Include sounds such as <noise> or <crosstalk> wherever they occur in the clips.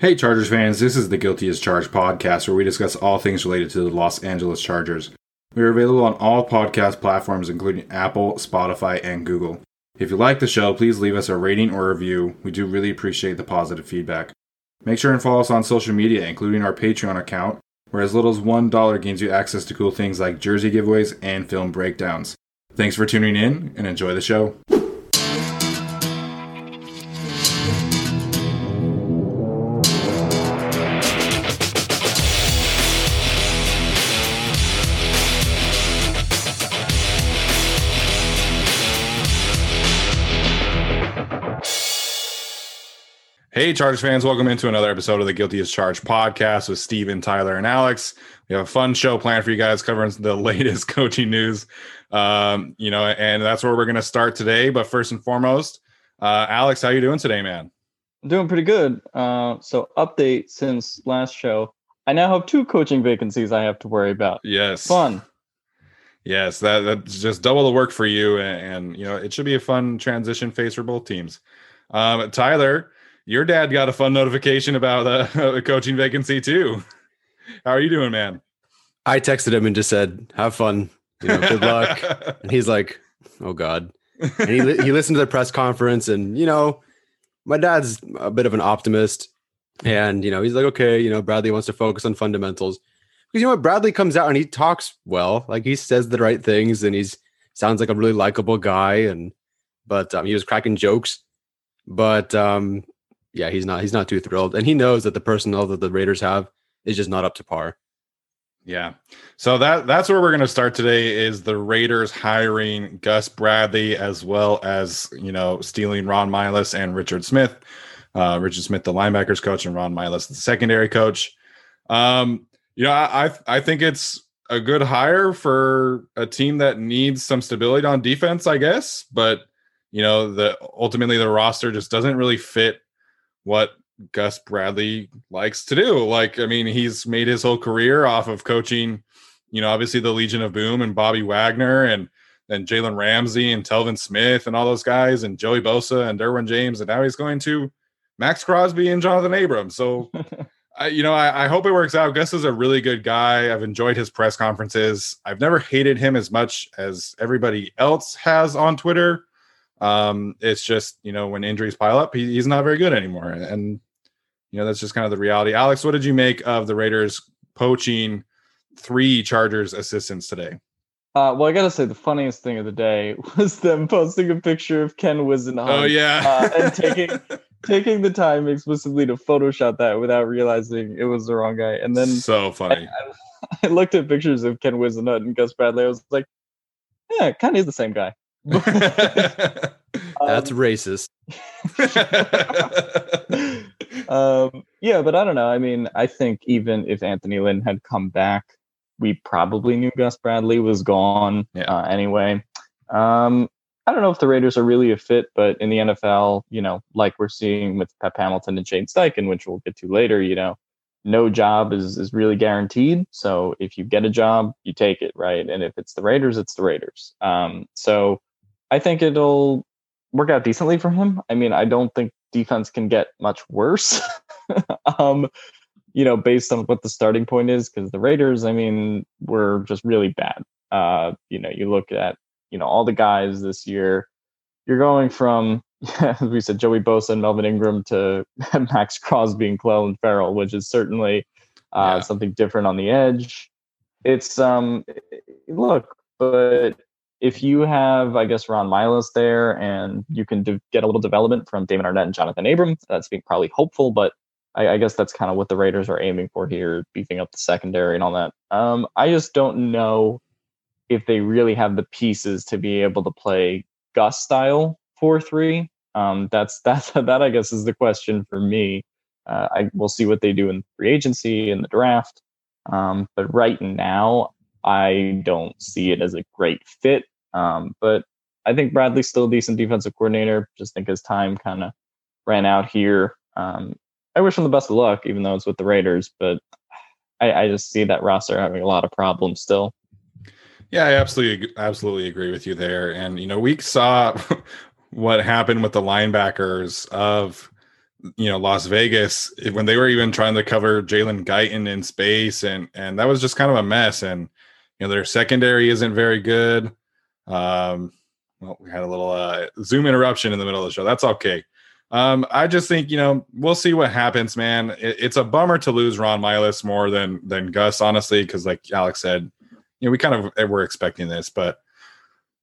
Hey, Chargers fans, this is the Guilty as Charged podcast where we discuss all things related to the Los Angeles Chargers. We are available on all podcast platforms, including Apple, Spotify, and Google. If you like the show, please leave us a rating or review. We do really appreciate the positive feedback. Make sure and follow us on social media, including our Patreon account, where as little as $1 gains you access to cool things like jersey giveaways and film breakdowns. Thanks for tuning in and enjoy the show. Hey, Chargers fans, welcome into another episode of the Guilty as Charged podcast with Steven, Tyler, and Alex. We have a fun show planned for you guys covering the <laughs> latest coaching news. Um, you know, and that's where we're going to start today. But first and foremost, uh, Alex, how you doing today, man? I'm doing pretty good. Uh, so, update since last show, I now have two coaching vacancies I have to worry about. Yes. Fun. Yes, that that's just double the work for you, and, and you know it should be a fun transition phase for both teams. Um, Tyler, your dad got a fun notification about a, <laughs> a coaching vacancy too. How are you doing, man? I texted him and just said, "Have fun, you know, good luck." <laughs> and he's like, "Oh God." And he he listened to the press conference, and you know, my dad's a bit of an optimist, and you know, he's like, "Okay, you know, Bradley wants to focus on fundamentals." Because you know what, Bradley comes out and he talks well, like he says the right things, and he's sounds like a really likable guy, and but um, he was cracking jokes, but um, yeah, he's not he's not too thrilled, and he knows that the personnel that the Raiders have is just not up to par. Yeah. So that that's where we're going to start today is the Raiders hiring Gus Bradley as well as, you know, stealing Ron Milus and Richard Smith. Uh, Richard Smith, the linebackers coach, and Ron Milus, the secondary coach. Um, you know, I, I I think it's a good hire for a team that needs some stability on defense, I guess. But you know, the ultimately the roster just doesn't really fit what Gus Bradley likes to do. Like, I mean, he's made his whole career off of coaching, you know, obviously the Legion of Boom and Bobby Wagner and then Jalen Ramsey and Telvin Smith and all those guys and Joey Bosa and Derwin James. And now he's going to Maxx Crosby and Jonathan Abrams. So, <laughs> I, you know, I, I hope it works out. Gus is a really good guy. I've enjoyed his press conferences. I've never hated him as much as everybody else has on Twitter. Um, it's just, you know, when injuries pile up, he, he's not very good anymore. And, you know, that's just kind of the reality. Alex, what did you make of the Raiders poaching three Chargers assistants today? Uh, well, I gotta say the funniest thing of the day <laughs> was them posting a picture of Ken Whisenhunt. Oh yeah, uh, and taking <laughs> taking the time explicitly to Photoshop that without realizing it was the wrong guy. And then so funny. I, I <laughs> looked at pictures of Ken Whisenhunt and Gus Bradley. I was like, yeah, kind of is the same guy. <laughs> That's Um, racist. <laughs> um, yeah, but I don't know. I mean, I think even if Anthony Lynn had come back, we probably knew Gus Bradley was gone Yeah. uh, anyway. Um, I don't know if the Raiders are really a fit, but in the NFL, you know, like we're seeing with Pep Hamilton and Shane Steichen, which we'll get to later, you know, no job is is really guaranteed. So if you get a job, you take it, right? And if it's the Raiders, it's the Raiders. Um, so I think it'll work out decently for him. I mean, I don't think defense can get much worse. <laughs> um, you know, based on what the starting point is, because the Raiders, I mean, were just really bad. Uh, you know, you look at, you know, all the guys this year, you're going from, <laughs> as we said, Joey Bosa and Melvin Ingram to <laughs> Maxx Crosby and Clelin Ferrell, which is certainly uh, Yeah. something different on the edge. It's um, look, but if you have, I guess, Ron Milus there, and you can get a little development from Damon Arnette and Jonathan Abram, that's being probably hopeful. But I, I guess that's kind of what the Raiders are aiming for here, beefing up the secondary and all that. Um, I just don't know if they really have the pieces to be able to play Gus style four three. Um, that's <laughs> that's that I guess is the question for me. Uh, I we'll see what they do in free agency and the draft. Um, but right now, I don't see it as a great fit. Um, but I think Bradley's still a decent defensive coordinator. Just think his time kind of ran out here. Um, I wish him the best of luck, even though it's with the Raiders. But I, I just see that roster having a lot of problems still. Yeah, I absolutely absolutely agree with you there. And you know, we saw <laughs> what happened with the linebackers of you know Las Vegas when they were even trying to cover Jalen Guyton in space, and and that was just kind of a mess. And you know, their secondary isn't very good. Um, well, we had a little uh, Zoom interruption in the middle of the show. That's okay. Um, I just think you know we'll see what happens, man. It, it's a bummer to lose Ron Milus more than than Gus, honestly, because like Alex said, you know we kind of were expecting this, but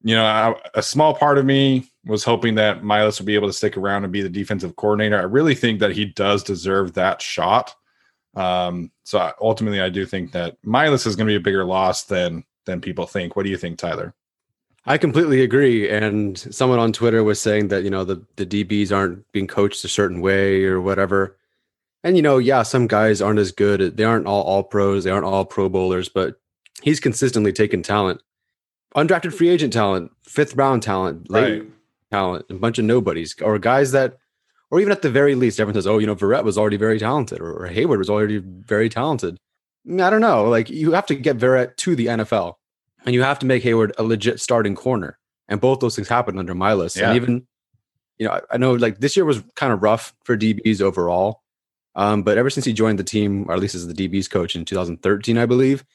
you know I, a small part of me was hoping that Milus would be able to stick around and be the defensive coordinator. I really think that he does deserve that shot. Um, so ultimately, I do think that Milus is going to be a bigger loss than than people think. What do you think, Tyler? I completely agree. And someone on Twitter was saying that, you know, the, the DBs aren't being coached a certain way or whatever. And, you know, yeah, some guys aren't as good. They aren't all all pros. They aren't all pro bowlers, but he's consistently taken talent, undrafted free agent talent, fifth round talent, late Right. talent, a bunch of nobodies, or guys that, or even at the very least, everyone says, oh, you know, Verrett was already very talented or, or Hayward was already very talented. I don't know. Like you have to get Verrett to the NFL and you have to make Hayward a legit starting corner. And both those things happened under Milus. Yeah. And even, you know, I, I know like this year was kind of rough for DBs overall. Um, but ever since he joined the team, or at least as the DBs coach in 2013, I believe,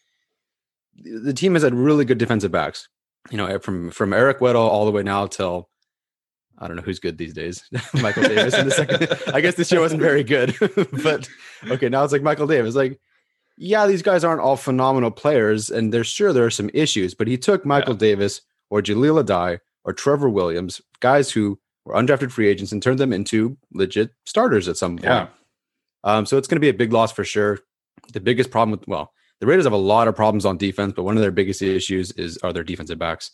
the team has had really good defensive backs. You know, from from Eric Weddle all the way now till I don't know who's good these days. <laughs> Michael Davis in the second. I guess this year wasn't very good, <laughs> but okay, now it's like Michael Davis. Like, yeah, these guys aren't all phenomenal players, and there's sure there are some issues. But he took Michael Davis or Jahleel Addae or Trevor Williams, guys who were undrafted free agents, and turned them into legit starters at some point. Yeah. Um, so it's going to be a big loss for sure. The biggest problem with well, the Raiders have a lot of problems on defense, but one of their biggest issues is are their defensive backs.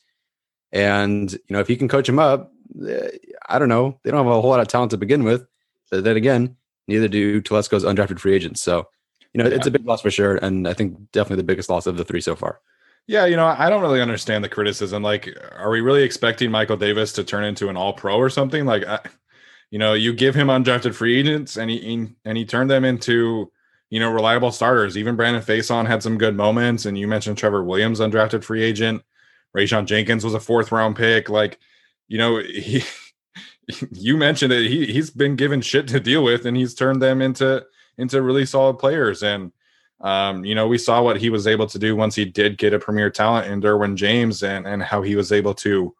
And you know, if he can coach them up, eh, I don't know. They don't have a whole lot of talent to begin with. But then again, neither do Telesco's undrafted free agents. So you know, it's a big loss for sure, and I think definitely the biggest loss of the three so far. Yeah, you know, I don't really understand the criticism. Like, are we really expecting Michael Davis to turn into an All Pro or something? Like, I, you know, you give him undrafted free agents, and he and he turned them into, you know, reliable starters. Even Brandon Facyson had some good moments, and you mentioned Trevor Williams, undrafted free agent. Rayshawn Jenkins was a fourth round pick. Like, you know, he, <laughs> you mentioned it. He he's been given shit to deal with, and he's turned them into into really solid players. And um, you know, we saw what he was able to do once he did get a premier talent in Derwin James and and how he was able to,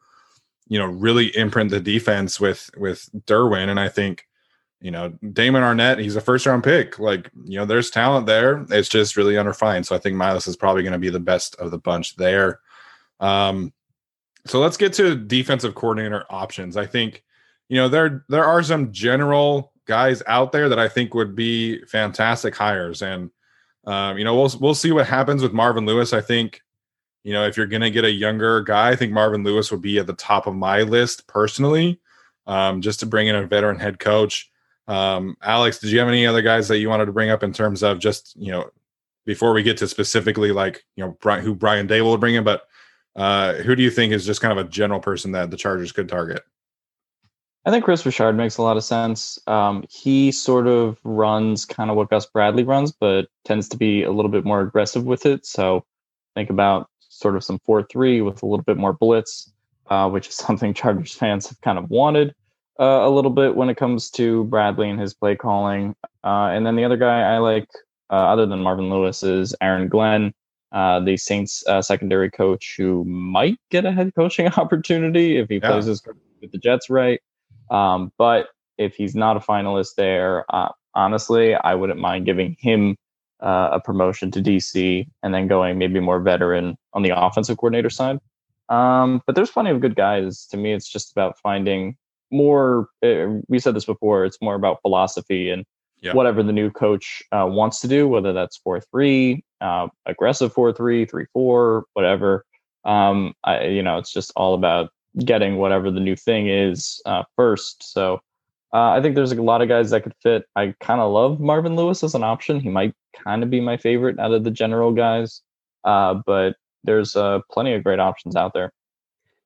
you know, really imprint the defense with with Derwin. And I think, you know, Damon Arnette, he's a first round pick. Like, you know, there's talent there. It's just really unrefined. So I think Milus is probably going to be the best of the bunch there. Um, so let's get to defensive coordinator options. I think, you know, there there are some general guys out there that I think would be fantastic hires. And um, you know, we'll we'll see what happens with Marvin Lewis. I think, you know, if you're going to get a younger guy, I think Marvin Lewis would be at the top of my list personally, um, just to bring in a veteran head coach. Um, Alex, did you have any other guys that you wanted to bring up in terms of just, you know, before we get to specifically like, you know, Brian, who Brian Daboll would bring in, but uh, who do you think is just kind of a general person that the Chargers could target? I think Kris Richard makes a lot of sense. Um, he sort of runs kind of what Gus Bradley runs, but tends to be a little bit more aggressive with it. So think about sort of some 4 3 with a little bit more blitz, uh, which is <laughs> something Chargers fans have kind of wanted uh, a little bit when it comes to Bradley and his play calling. Uh, and then the other guy I like, uh, other than Marvin Lewis, is Aaron Glenn, uh, the Saints uh, secondary coach who might get a head coaching <laughs> opportunity if he yeah. plays his with the Jets right. Um, but if he's not a finalist there, honestly, I wouldn't mind giving him uh, a promotion to DC and then going maybe more veteran on the offensive coordinator side. Um, but there's plenty of good guys. To me, it's just about finding more. Uh, we said this before. It's more about philosophy and yeah. whatever the new coach uh, wants to do, whether that's four three, uh, aggressive four three, three four, whatever. Um, I, you know, it's just all about getting whatever the new thing is uh, first. So uh, I think there's a lot of guys that could fit. I kind of love Marvin Lewis as an option. He might kind of be my favorite out of the general guys, uh, but there's uh, plenty of great options out there.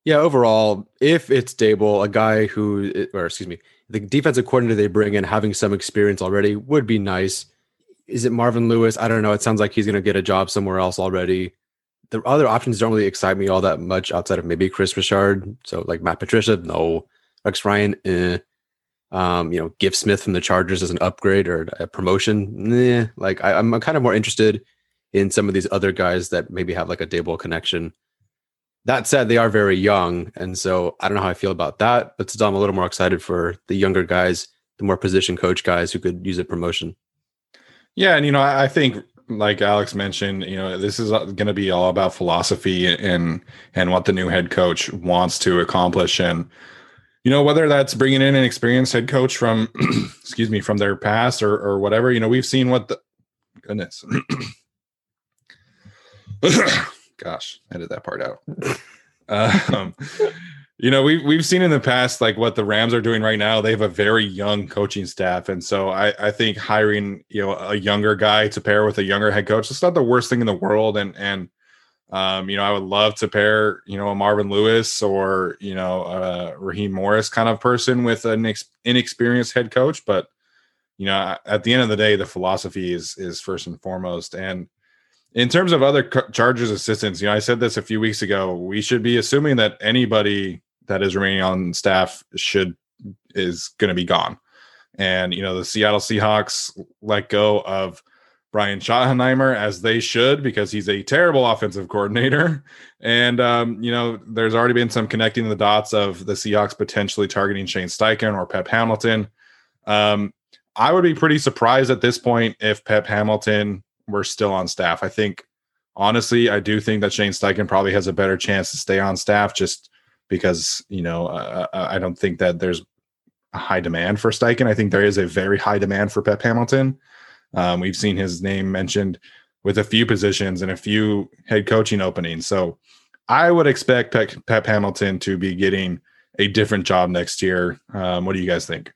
Yeah, overall, if it's Daboll, a guy who, or excuse me, the defensive coordinator they bring in having some experience already would be nice. Is it Marvin Lewis? I don't know. It sounds like he's going to get a job somewhere else already. The other options don't really excite me all that much outside of maybe Kris Richard. So like Matt Patricia, no. Rex Ryan, eh um, you know, Giff Smith from the Chargers as an upgrade or a promotion. Like I, am kind of more interested in some of these other guys that maybe have like a Daboll connection. That said, they are very young, and so I don't know how I feel about that. But still, I'm a little more excited for the younger guys, the more position coach guys who could use a promotion. Yeah, and you know, I think like Alex mentioned, you know, this is going to be all about philosophy and and what the new head coach wants to accomplish. And you know whether that's bringing in an experienced head coach from <clears throat> excuse me from their past or or whatever you know we've seen what the goodness. <coughs> <coughs> Gosh edit that part out. <laughs> Um, you know we've, we've seen in the past like what the rams are doing right now they have a very young coaching staff and so i i think hiring you know a younger guy to pair with a younger head coach it's not the worst thing in the world and and um, you know, I would love to pair, you know, a Marvin Lewis or, you know, a Raheem Morris kind of person with an ex- inexperienced head coach. But, you know, at the end of the day, the philosophy is, is first and foremost. And in terms of other Chargers assistants, you know, I said this a few weeks ago, we should be assuming that anybody that is remaining on staff should, is going to be gone. And, you know, the Seattle Seahawks let go of, Brian Schottenheimer as they should because he's a terrible offensive coordinator. <laughs> And um, you know, there's already been some connecting the dots of the Seahawks potentially targeting Shane Steichen or Pep Hamilton. Um, I would be pretty surprised at this point if Pep Hamilton were still on staff. I think honestly, I do think that Shane Steichen probably has a better chance to stay on staff just because, you know, uh, I don't think that there's a high demand for Steichen. I think there is a very high demand for Pep Hamilton. Um, we've seen his name mentioned with a few positions and a few head coaching openings. So I would expect Pep, Pep Hamilton to be getting a different job next year. Um, what do you guys think?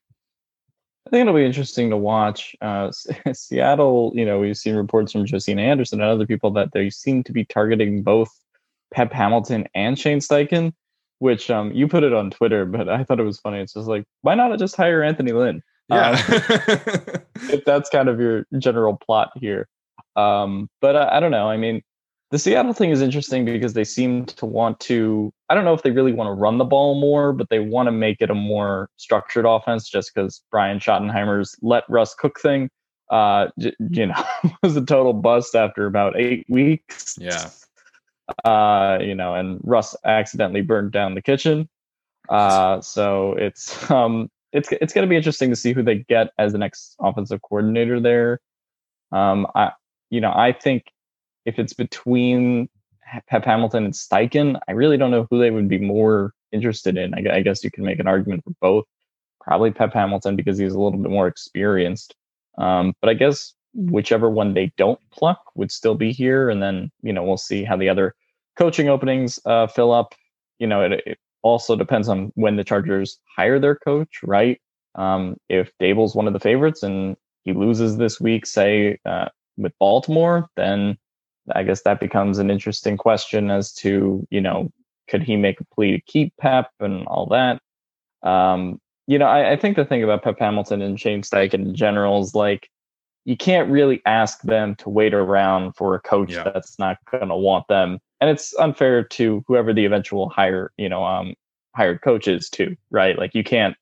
I think it'll be interesting to watch. Uh, <laughs> Seattle, you know, we've seen reports from Josina Anderson and other people that they seem to be targeting both Pep Hamilton and Shane Steichen, which um, you put it on Twitter, but I thought it was funny. It's just like, why not just hire Anthony Lynn? Yeah. Um, <laughs> if that's kind of your general plot here. Um, but I, I don't know. I mean, the Seattle thing is interesting because they seem to want to. I don't know if they really want to run the ball more, but they want to make it a more structured offense. Just because Brian Schottenheimer's let Russ cook thing, uh, you know, <laughs> was a total bust after about eight weeks. Yeah. Uh, you know, and Russ accidentally burned down the kitchen. Uh, so it's <laughs> um, it's it's going to be interesting to see who they get as the next offensive coordinator there. Um, I you know I think if it's between Pep Hamilton and Steichen, I really don't know who they would be more interested in. I, I guess you can make an argument for both. Probably Pep Hamilton because he's a little bit more experienced. Um, but I guess whichever one they don't pluck would still be here, and then you know we'll see how the other coaching openings uh, fill up, you know, it, it, also depends on when the Chargers hire their coach, right? Um, if Daboll's one of the favorites and he loses this week, say uh, with Baltimore, then I guess that becomes an interesting question as to, you know, could he make a plea to keep Pep and all that? Um, you know, I, I, think the thing about Pep Hamilton and Shane Steichen in general is like you can't really ask them to wait around for a coach yeah. that's not going to want them, and it's unfair to whoever the eventual hire, you know, um, hired coach is too, right? Like you can't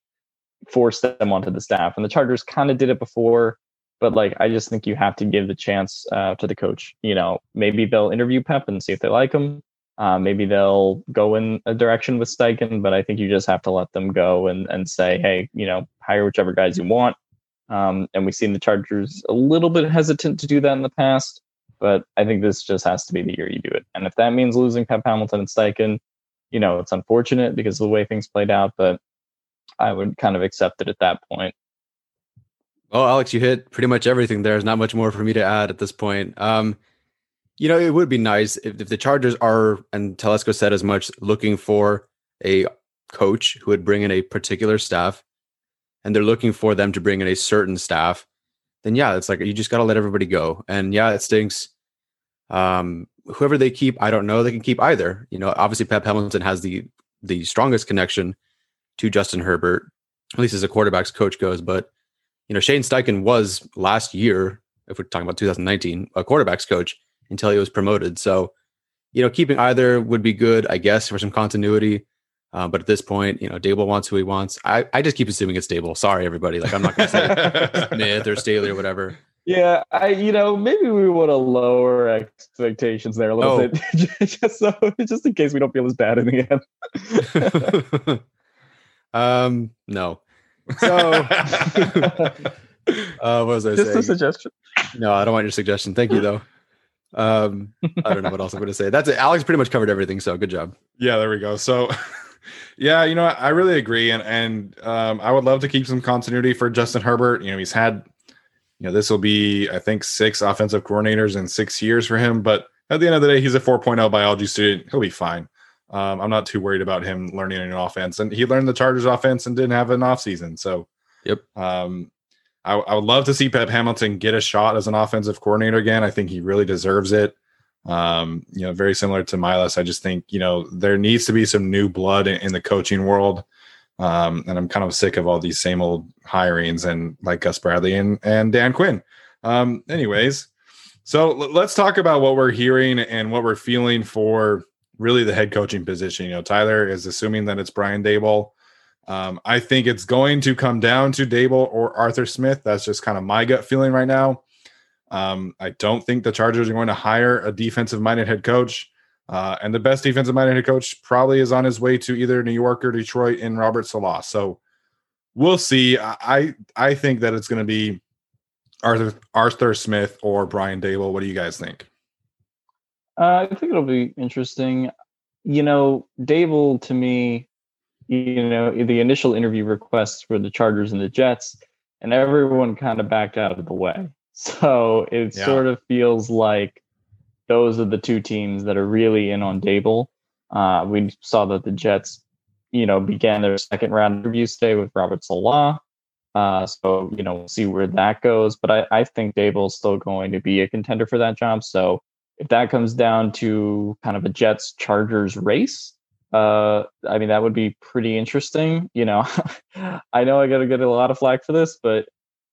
force them onto the staff, and the Chargers kind of did it before, but like I just think you have to give the chance uh, to the coach. You know, maybe they'll interview Pep and see if they like him. Uh, maybe they'll go in a direction with Steichen, but I think you just have to let them go and, and say, hey, you know, hire whichever guys you want. Um, and we've seen the Chargers a little bit hesitant to do that in the past, but I think this just has to be the year you do it. And if that means losing Pep Hamilton and Steichen, you know, it's unfortunate because of the way things played out, but I would kind of accept it at that point. Well, Alex, you hit pretty much everything. There's not much more for me to add at this point. Um, you know, it would be nice if, if the Chargers are, and Telesco said as much, looking for a coach who would bring in a particular staff, and they're looking for them to bring in a certain staff, then yeah, it's like you just got to let everybody go. And yeah, it stinks. Um, whoever they keep, I don't know. They can keep either. You know, obviously Pep Hamilton has the the strongest connection to Justin Herbert, at least as a quarterbacks coach goes. But you know, Shane Steichen was last year, if we're talking about 2019, a quarterbacks coach until he was promoted. So, you know, keeping either would be good, I guess, for some continuity. Uh, but at this point, you know, Daboll wants who he wants. I, I just keep assuming it's Daboll. Sorry, everybody. Like I'm not going to say <laughs> Smith or Staley or whatever. Yeah, I you know maybe we want to lower expectations there a little oh. bit, <laughs> just so just in case we don't feel as bad in the end. <laughs> um, no. So, uh, what was I just saying? a suggestion. No, I don't want your suggestion. Thank you though. Um, I don't know what else I'm going to say. That's it. Alex pretty much covered everything. So good job. Yeah, there we go. So, yeah, you know, I really agree, and and um, I would love to keep some continuity for Justin Herbert. You know, he's had, you know, this will be I think six offensive coordinators in six years for him. But at the end of the day, he's a 4.0 biology student. He'll be fine. Um, I'm not too worried about him learning an offense, and he learned the Chargers offense and didn't have an off season. So, yep. Um, I, I, would love to see Pep Hamilton get a shot as an offensive coordinator again. I think he really deserves it. Um, you know, very similar to Milus. I just think, you know, there needs to be some new blood in, in the coaching world. Um, and I'm kind of sick of all these same old hirings and like Gus Bradley and, and Dan Quinn. Um, anyways, so l- let's talk about what we're hearing and what we're feeling for really the head coaching position. You know, Tyler is assuming that it's Brian Daboll. Um, I think it's going to come down to Daboll or Arthur Smith. That's just kind of my gut feeling right now. Um, I don't think the Chargers are going to hire a defensive minded head coach. Uh, and the best defensive minded head coach probably is on his way to either New York or Detroit in Robert Saleh. So we'll see. I I think that it's going to be Arthur Arthur Smith or Brian Daboll. What do you guys think? Uh, I think it'll be interesting. You know, Daboll to me you know, the initial interview requests for the Chargers and the Jets, and everyone kind of backed out of the way. So it yeah. sort of feels like those are the two teams that are really in on Daboll. Uh, we saw that the Jets, you know, began their second round interview today with Robert Saleh. Uh, so, you know, we'll see where that goes. But I, I think Daboll's still going to be a contender for that job. So if that comes down to kind of a Jets Chargers race, uh, I mean, that would be pretty interesting. You know, <laughs> I know I got to get a lot of flack for this, but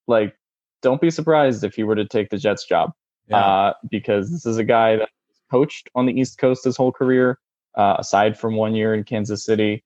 like, don't be surprised if he were to take the Jets job, yeah. uh, because this is a guy that coached on the East Coast his whole career, uh, aside from one year in Kansas City.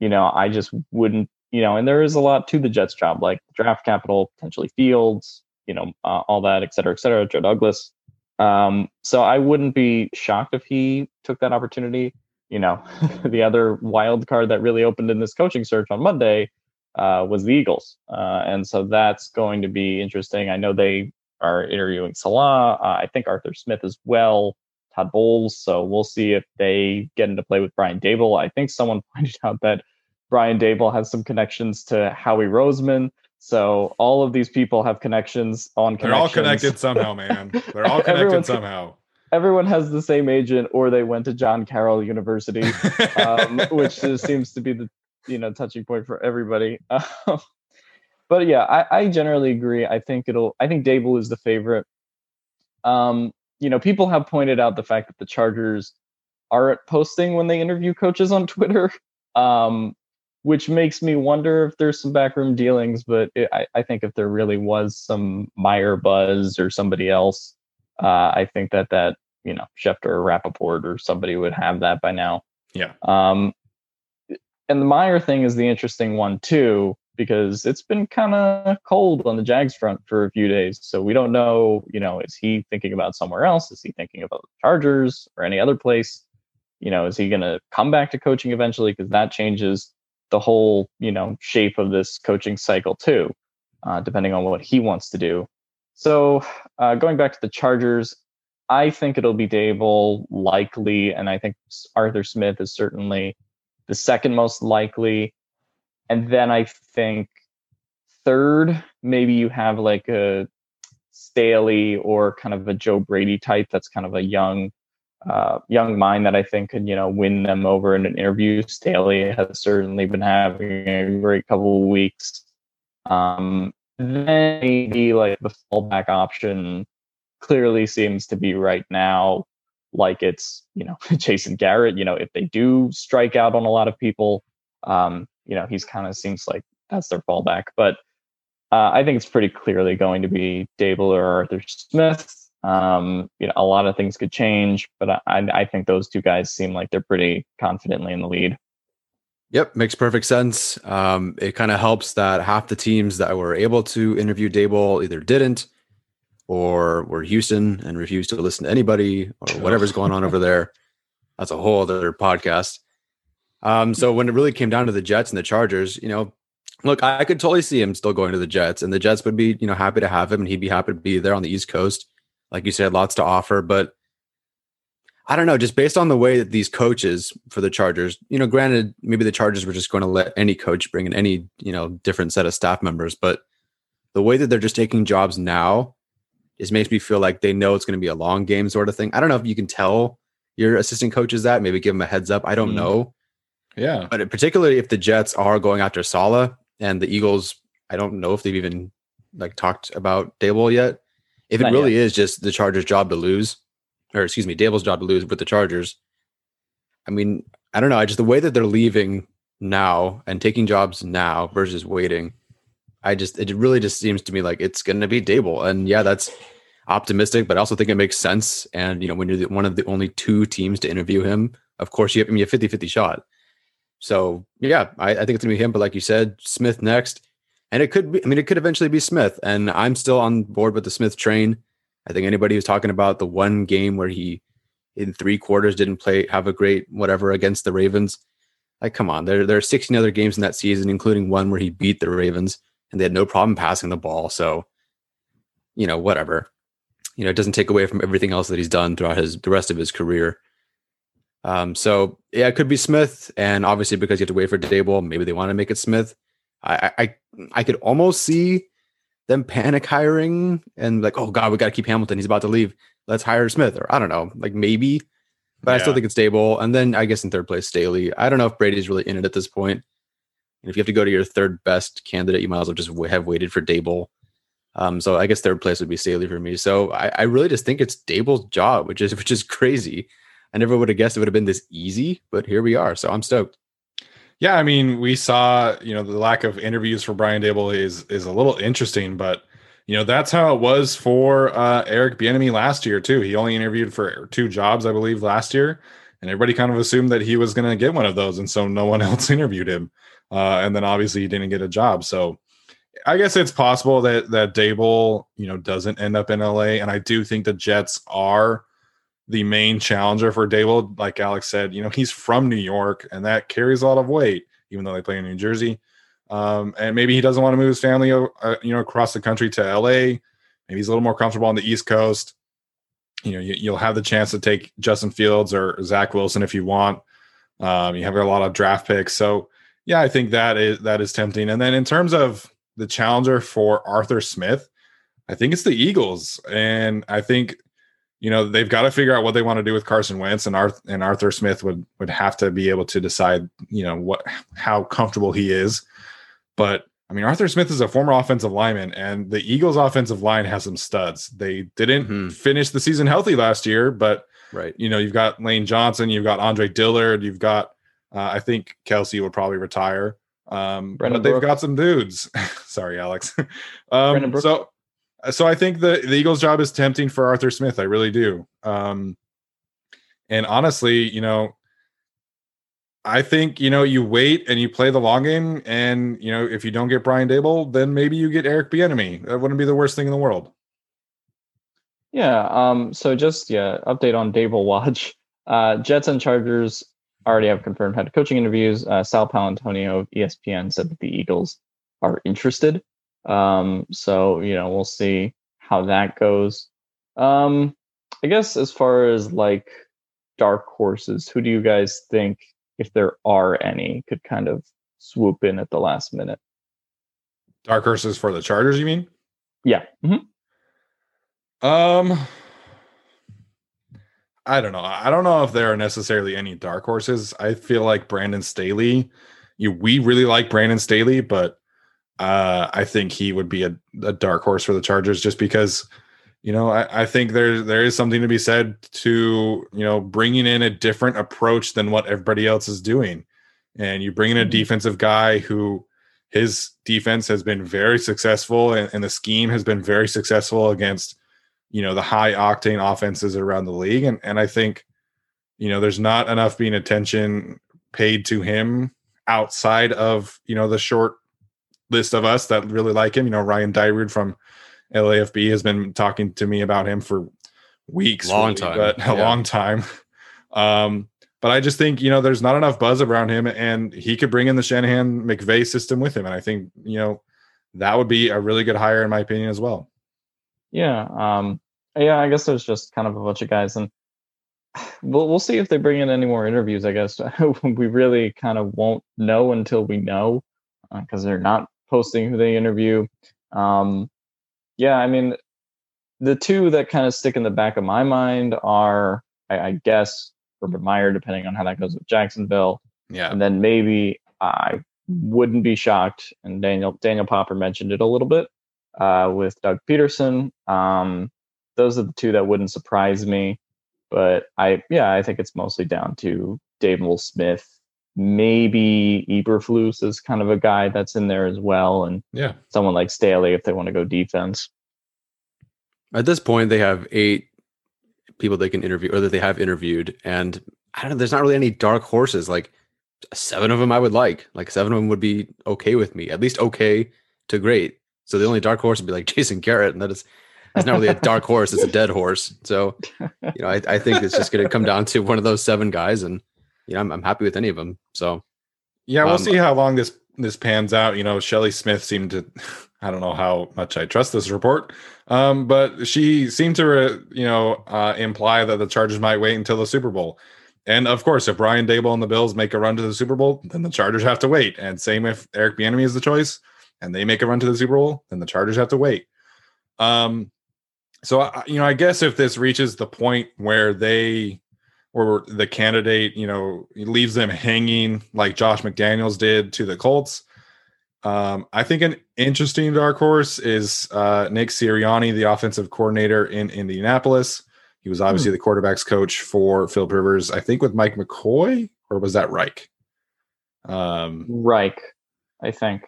You know, I just wouldn't, you know, and there is a lot to the Jets job, like draft capital, potentially Fields, you know, uh, all that, et cetera, et cetera, Joe Douglas. Um, so I wouldn't be shocked if he took that opportunity you know, <laughs> the other wild card that really opened in this coaching search on Monday uh, was the Eagles. Uh, and so that's going to be interesting. I know they are interviewing Saleh. Uh, I think Arthur Smith as well, Todd Bowles. So we'll see if they get into play with Brian Daboll. I think someone <laughs> pointed out that Brian Daboll has some connections to Howie Roseman. So all of these people have connections on connections. <laughs> They're all connected somehow, man. They're all connected somehow. everyone has the same agent, or they went to John Carroll University, <laughs> um, which is, seems to be the you know touching point for everybody. <laughs> Um, but yeah, I, I generally agree. I think it'll. I think Daboll is the favorite. Um, you know, people have pointed out the fact that the Chargers aren't posting when they interview coaches on <laughs> Twitter, um, which makes me wonder if there's some backroom dealings. But it, I, I think if there really was some Meyer buzz or somebody else, uh, I think that that you know Schefter or Rapoport or somebody would have that by now. Yeah. Um, and the Meyer thing is the interesting one too because it's been kind of cold on the Jags front for a few days. So we don't know, you know, is he thinking about somewhere else? Is he thinking about the Chargers or any other place? You know, is he going to come back to coaching eventually? Because that changes the whole, you know, shape of this coaching cycle too, uh, depending on what he wants to do. So uh, going back to the Chargers, I think it'll be Daboll likely, and I think Arthur Smith is certainly the second most likely and then I think third, maybe you have like a Staley or kind of a Joe Brady type. That's kind of a young, uh, young mind that I think could you know win them over in an interview. Staley has certainly been having a great couple of weeks. Um, then maybe like the fallback option clearly seems to be right now like it's you know <laughs> Jason Garrett. You know if they do strike out on a lot of people, um, you know, he's kind of seems like that's their fallback. But uh, I think it's pretty clearly going to be Daboll or Arthur Smith. Um, you know, a lot of things could change, but I, I think those two guys seem like they're pretty confidently in the lead. Yep, makes perfect sense. Um, it kind of helps that half the teams that were able to interview Daboll either didn't or were Houston and refuse to listen to anybody or whatever's going on over there. That's a whole other podcast. Um, so when it really came down to the Jets and the Chargers, you know, look, I could totally see him still going to the Jets, and the Jets would be, you know, happy to have him, and he'd be happy to be there on the East Coast. Like you said, lots to offer, but I don't know, just based on the way that these coaches for the Chargers, you know, granted, maybe the Chargers were just going to let any coach bring in any, you know, different set of staff members, but the way that they're just taking jobs now just makes me feel like they know it's going to be a long game sort of thing. I don't know if you can tell your assistant coaches that, maybe give them a heads up. I don't mm. know. Yeah. But particularly if the Jets are going after Saleh and the Eagles, I don't know if they've even like talked about Daboll yet. If Not it really yet. is just the Chargers' job to lose, or excuse me, Daboll's job to lose with the Chargers. I mean, I don't know. I just the way that they're leaving now and taking jobs now versus waiting. I just it really just seems to me like it's going to be Daboll, and yeah, that's optimistic, but I also think it makes sense. And you know, when you're the, one of the only two teams to interview him, of course you have I mean, a 50-50 shot. So yeah, I, I think it's gonna be him. But like you said, Smith next, and it could be. I mean, it could eventually be Smith. And I'm still on board with the Smith train. I think anybody who's talking about the one game where he in three quarters didn't play have a great whatever against the Ravens. Like, come on, there there are 16 other games in that season, including one where he beat the Ravens, and they had no problem passing the ball. So, you know, whatever. You know, it doesn't take away from everything else that he's done throughout his the rest of his career. Um, so yeah, it could be Smith, and obviously because you have to wait for Daboll, maybe they want to make it Smith. I I I could almost see them panic hiring and like, oh god, we got to keep Hamilton. He's about to leave. Let's hire Smith, or I don't know, like maybe. But yeah. I still think it's Daboll. And then I guess in third place, Staley. I don't know if Brady's really in it at this point. And if you have to go to your third best candidate, you might as well just have waited for Daboll. Um, so I guess third place would be Staley for me. So I, I really just think it's Daboll's job, which is <laughs> which is crazy. I never would have guessed it would have been this easy, but here we are. So I'm stoked. Yeah, I mean, we saw, you know, the lack of interviews for Brian Daboll is is a little interesting, but you know, that's how it was for uh, Eric Bieniemy last year too. He only interviewed for two jobs, I believe, last year, and everybody kind of assumed that he was going to get one of those, and so no one <laughs> else interviewed him. Uh, and then obviously he didn't get a job. So I guess it's possible that that Daboll, you know, doesn't end up in LA, and I do think the Jets are the main challenger for Daboll. Like Alex said, you know, he's from New York and that carries a lot of weight, even though they play in New Jersey. Um, and maybe he doesn't want to move his family, uh, you know, across the country to LA. Maybe he's a little more comfortable on the East Coast. You know, you, will have the chance to take Justin Fields or Zach Wilson if you want. Um, you have a lot of draft picks, so yeah, I think that is that is tempting. And then in terms of the challenger for Arthur Smith, I think it's the Eagles, and I think you know they've got to figure out what they want to do with Carson Wentz, and Arthur and Arthur Smith would would have to be able to decide, you know, what how comfortable he is. But I mean, Arthur Smith is a former offensive lineman, and the Eagles' offensive line has some studs. They didn't Mhm. finish the season healthy last year, but Right. you know, you've got Lane Johnson, you've got Andre Dillard, you've got uh, I think Kelce would probably retire. Um, but they've Brooks. got some dudes. <laughs> Sorry, Alex. <laughs> Um, so, so I think the the Eagles' job is tempting for Arthur Smith. I really do. Um, and honestly, you know, I think you know you wait and you play the long game, and you know if you don't get Brian Daboll, then maybe you get Eric Bieniemy. That wouldn't be the worst thing in the world. Yeah. Um. So just yeah, update on Daboll Watch. Uh, Jets and Chargers already have confirmed head coaching interviews. Uh, Sal Paolantonio of ESPN said that the Eagles are interested. Um. So you know we'll see how that goes. Um. I guess as far as like dark horses, who do you guys think, if there are any, could kind of swoop in at the last minute? Dark horses for the Chargers, you mean? Yeah. Mhm. Um, I don't know. I don't know if there are necessarily any dark horses. I feel like Brandon Staley. You, we really like Brandon Staley, but uh, I think he would be a, a dark horse for the Chargers just because, you know, I, I think there there is something to be said to you know bringing in a different approach than what everybody else is doing, and you bring in a Mhm. defensive guy who his defense has been very successful and, and the scheme has been very successful against you know the high octane offenses around the league and and I think you know there's not enough being attention paid to him outside of you know the short list of us that really like him you know Ryan Dyrud from LAFB has been talking to me about him for weeks Long time, but <laughs> a yeah. long time um but I just think you know there's not enough buzz around him, and he could bring in the Shanahan McVay system with him, and I think you know that would be a really good hire in my opinion as well. Yeah. Um. Yeah. I guess there's just kind of a bunch of guys, and we'll we'll see if they bring in any more interviews. I guess <laughs> we really kind of won't know until we know, because they're not posting who they interview. Um. Yeah. I mean, the two that kind of stick in the back of my mind are, I, I guess, Urban Meyer, depending on how that goes with Jacksonville. Yeah, And then maybe I wouldn't be shocked, and Daniel Daniel Popper mentioned it a little bit uh, with Doug Pederson. Um, those are the two that wouldn't surprise me, but I yeah I think it's mostly down to Daboll Smith. Maybe Eberflus is kind of a guy that's in there as well, and yeah, someone like Staley if they want to go defense. At this point, they have eight people they can interview or that they have interviewed. And I don't know, there's not really any dark horses. Like seven of them I would like. Like seven of them would be okay with me, at least okay to great. So the only dark horse would be like <laughs> Jason Garrett. And that is, it's not really a dark horse, it's a dead horse. So, you know, I, I think it's just going to come down to one of those seven guys. And, you know, I'm, I'm happy with any of them. So, yeah. We'll Um, see how long this this pans out. You know, Shelley Smith seemed to. <laughs> I don't know how much I trust this report, um, but she seemed to, uh, you know, uh, imply that the Chargers might wait until the Super Bowl. And of course, if Brian Daboll and the Bills make a run to the Super Bowl, then the Chargers have to wait. And same if Eric Bieniemy is the choice, and they make a run to the Super Bowl, then the Chargers have to wait. Um, so I, you know, I guess if this reaches the point where they, or the candidate, you know, leaves them hanging like Josh McDaniels did to the Colts, um, I think an interesting dark horse is uh, Nick Sirianni, the offensive coordinator in Indianapolis. He was obviously the quarterbacks coach for Philip Rivers, I think with Mike McCoy, or was that Reich? Um, Reich, I think.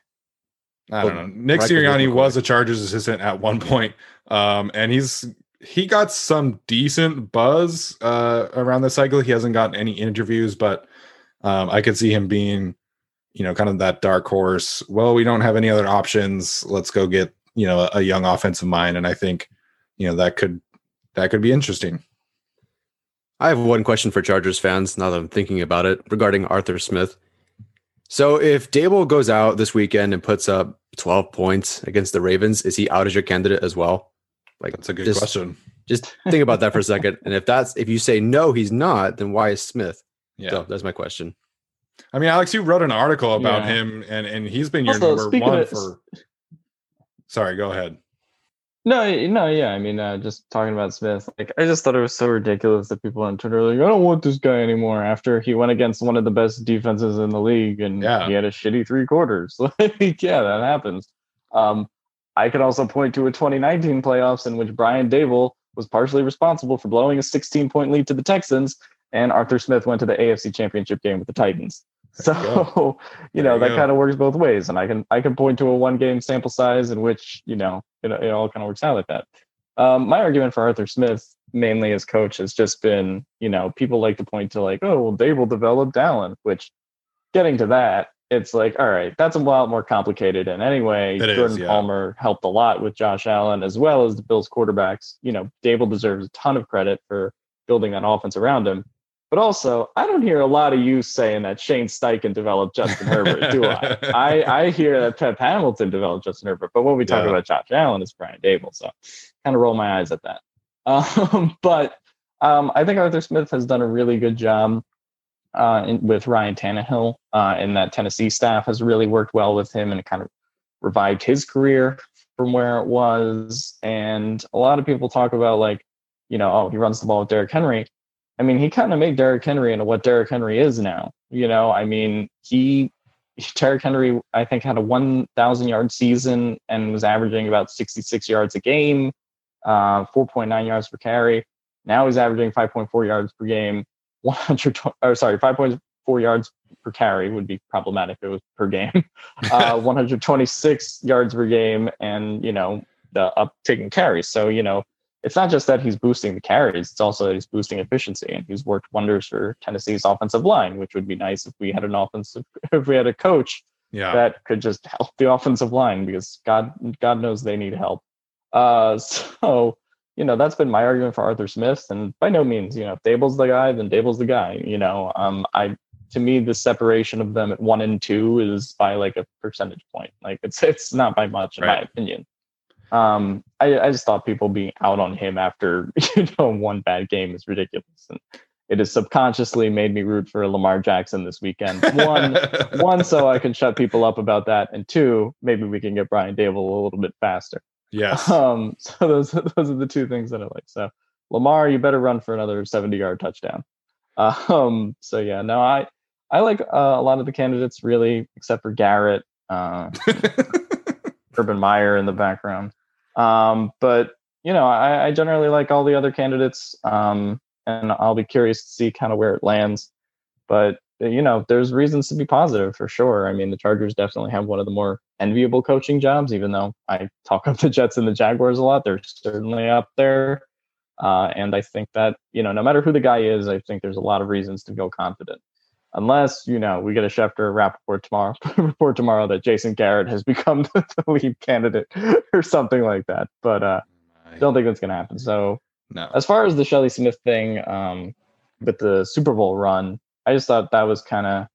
I don't know. Nick Sirianni was a Chargers assistant at one point, um, and he's he got some decent buzz uh, around the cycle. He hasn't gotten any interviews, but um, I could see him being, you know, kind of that dark horse. Well, we don't have any other options. Let's go get you know a, a young offensive mind, and I think you know that could that could be interesting. I have one question for Chargers fans now that I'm thinking about it regarding Arthur Smith. So if Daboll goes out this weekend and puts up 12 points against the Ravens, is he out as your candidate as well? Like That's a good just, question. Just think about that for a second. And if that's if you say no, he's not, then why is Smith? Yeah, So that's my question. I mean, Alex, you wrote an article about Yeah. him, and and he's been your Also, number one of- for. Sorry, go ahead. No, no, yeah. I mean, uh, just talking about Smith, like I just thought it was so ridiculous that people on Twitter were like, I don't want this guy anymore after he went against one of the best defenses in the league and Yeah. he had a shitty three quarters. <laughs> Like, yeah, that happens. Um, I could also point to a 2019 playoffs in which Brian Daboll was partially responsible for blowing a 16 point lead to the Texans, and Arthur Smith went to the AFC Championship game with the Titans. <laughs> There you So, <laughs> you know, that kind of works both ways. And I can I can point to a one game sample size in which, you know, it, it all kind of works out like that. Um, my argument for Arthur Smith, mainly as coach, has just been, you know, people like to point to like, oh, well, Daboll developed Allen, which getting to that, it's like, all right, that's a lot more complicated. And anyway, It is, Jordan yeah. Palmer helped a lot with Josh Allen as well as the Bills quarterbacks. You know, Daboll deserves a ton of credit for building that offense around him. But also, I don't hear a lot of you saying that Shane Steichen developed Justin Herbert, do I? <laughs> I? I hear that Pep Hamilton developed Justin Herbert, but when we talk Yeah. about Josh Allen, it's Brian Daboll. So kind of roll my eyes at that. <laughs> Um, but um, I think Arthur Smith has done a really good job uh, in, with Ryan Tannehill, uh, and that Tennessee staff has really worked well with him and kind of revived his career from where it was. And a lot of people talk about like, you know, oh, he runs the ball with Derrick Henry. I mean, he kind of made Derrick Henry into what Derrick Henry is now. You know, I mean, he Derrick Henry, I think, had a 1,000 yard season and was averaging about 66 yards a game, uh, 4.9 yards per carry. Now he's averaging 5.4 yards per game, 100, or sorry, 5.4 yards per carry would be problematic if it was per game, <laughs> uh, 126 yards per game, and, you know, the uptick in carries. So, you know, it's not just that he's boosting the carries, it's also that he's boosting efficiency. And he's worked wonders for Tennessee's offensive line, which would be nice if we had an offensive, <laughs> if we had a coach yeah. that could just help the offensive line because God God knows they need help. Uh, <laughs> so you know that's been my argument for Arthur Smith, and by no means you know if Daboll's the guy, then Daboll's the guy. You know, um, I to me the separation of them at one and two is by like a percentage point. Like it's it's not by much in my opinion. Um, I, I just thought people being out on him after <laughs> you know one bad game is ridiculous, and it has subconsciously made me root for Lamar Jackson this weekend. One <laughs> one so I can shut people up about that, and two, maybe we can get Brian Daboll a little bit faster. yes. <laughs> Um, so those those are the two things that I like. So Lamar, you better run for another seventy yard touchdown. Um, so yeah, no, I I like uh, a lot of the candidates really, except for Garrett, uh, Urban Meyer in the background. Um, but you know, I, I generally like all the other candidates, um, and I'll be curious to see kind of where it lands. But you know, there's reasons to be positive for sure. I mean, the Chargers definitely have one of the more enviable coaching jobs, even though I talk <laughs> up the Jets and the Jaguars a lot. They're certainly up there. Uh, and I think that, you know, no matter who the guy is, I think there's a lot of reasons to feel confident. Unless, you know, we get a Schefter Rapoport tomorrow <laughs> report tomorrow that Jason Garrett has become <laughs> the lead candidate or something like that. But uh don't think that's gonna happen. So no. as far as the Shelley Smith thing, um, with the Super Bowl run, I just thought that was kind of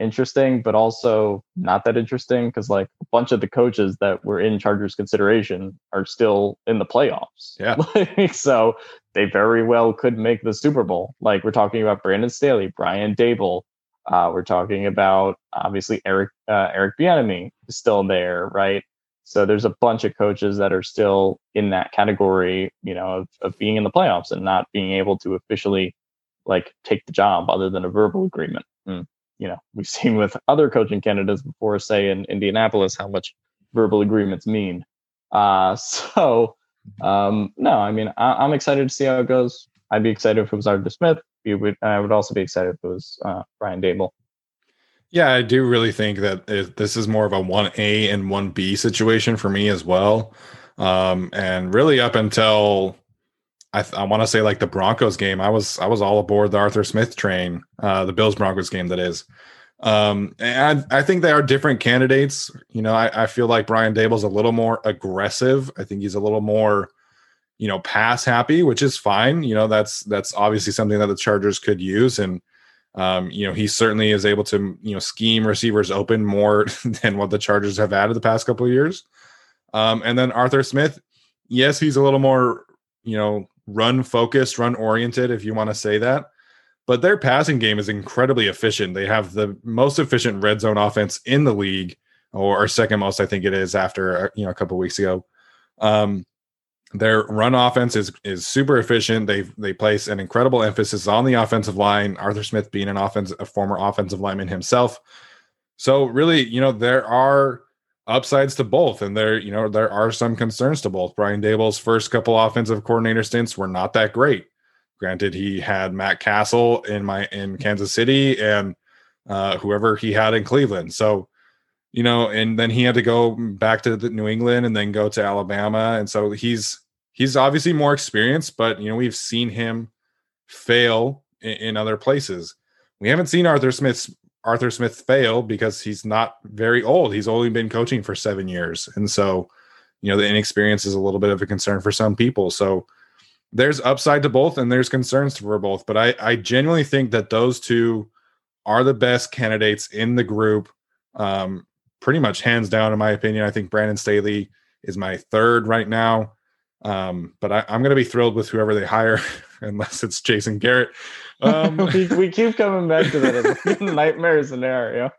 interesting, but also not that interesting because like a bunch of the coaches that were in Chargers consideration are still in the playoffs. Yeah. <laughs> Like, so they very well could make the Super Bowl. Like we're talking about Brandon Staley, Brian Daboll. Uh, we're talking about obviously Eric uh, Eric Bieniemy is still there, right? So there's a bunch of coaches that are still in that category, you know, of, of being in the playoffs and not being able to officially like take the job other than a verbal agreement. And, you know, we've seen with other coaching candidates before, say in Indianapolis, how much verbal agreements mean. Uh, <laughs> so um, no, I mean, I, I'm excited to see how it goes. I'd be excited if it was Arthur Smith. You would, I would also be excited if it was uh, Brian Daboll. Yeah, I do really think that this is more of a 1A and 1B situation for me as well. Um, and really up until I, I want to say like the Broncos game, I was I was all aboard the Arthur Smith train, uh, the Bills Broncos game that is. Um, and I, I think they are different candidates. You know, I, I feel like Brian Daboll's a little more aggressive. I think he's a little more, you know, pass happy, which is fine. You know, that's that's obviously something that the Chargers could use. And um, you know, he certainly is able to, you know, scheme receivers open more <laughs> than what the Chargers have added the past couple of years. Um, and then Arthur Smith, yes, he's a little more, you know, run focused, run oriented, if you want to say that. But their passing game is incredibly efficient. They have the most efficient red zone offense in the league, or, second most, I think it is, after uh, you know a couple weeks ago. Um, their run offense is is super efficient. They they place an incredible emphasis on the offensive line. Arthur Smith being an offense a former offensive lineman himself. So really, you know, there are upsides to both, and there you know there are some concerns to both. Brian Daboll's first couple offensive coordinator stints were not that great. Granted, he had Matt Cassel in my in Kansas City and uh, whoever he had in Cleveland. So you know, and then he had to go back to New England and then go to Alabama, and so he's he's obviously more experienced, but you know we've seen him fail in, in other places. We haven't seen Arthur Smith's Arthur Smith fail because he's not very old. He's only been coaching for seven years, and so you know the inexperience is a little bit of a concern for some people. So there's upside to both, and there's concerns for both. But I I genuinely think that those two are the best candidates in the group. Um, pretty much hands down, in my opinion. I think Brandon Staley is my third right now. Um, but I, am going to be thrilled with whoever they hire, <laughs> unless it's Jason Garrett. Um, <laughs> we, we, keep coming back to that <laughs> nightmare scenario. <laughs>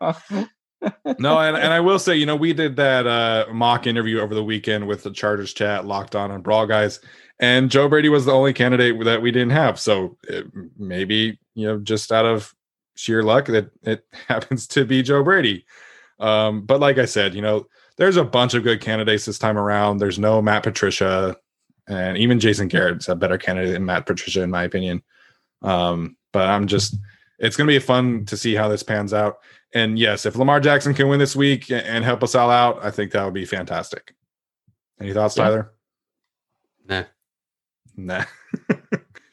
no, and, and I will say, you know, we did that uh, mock interview over the weekend with the Chargers chat locked on on Brawl Guys, and Joe Brady was the only candidate that we didn't have. So it, maybe, you know, just out of sheer luck that it happens to be Joe Brady. Um, but like I said, you know, there's a bunch of good candidates this time around. There's no Matt Patricia, and even Jason Garrett's a better candidate than Matt Patricia, in my opinion. Um, but I'm just, it's going to be fun to see how this pans out. And yes, if Lamar Jackson can win this week and help us all out, I think that would be fantastic. Any thoughts, yeah. Tyler? Nah. Nah.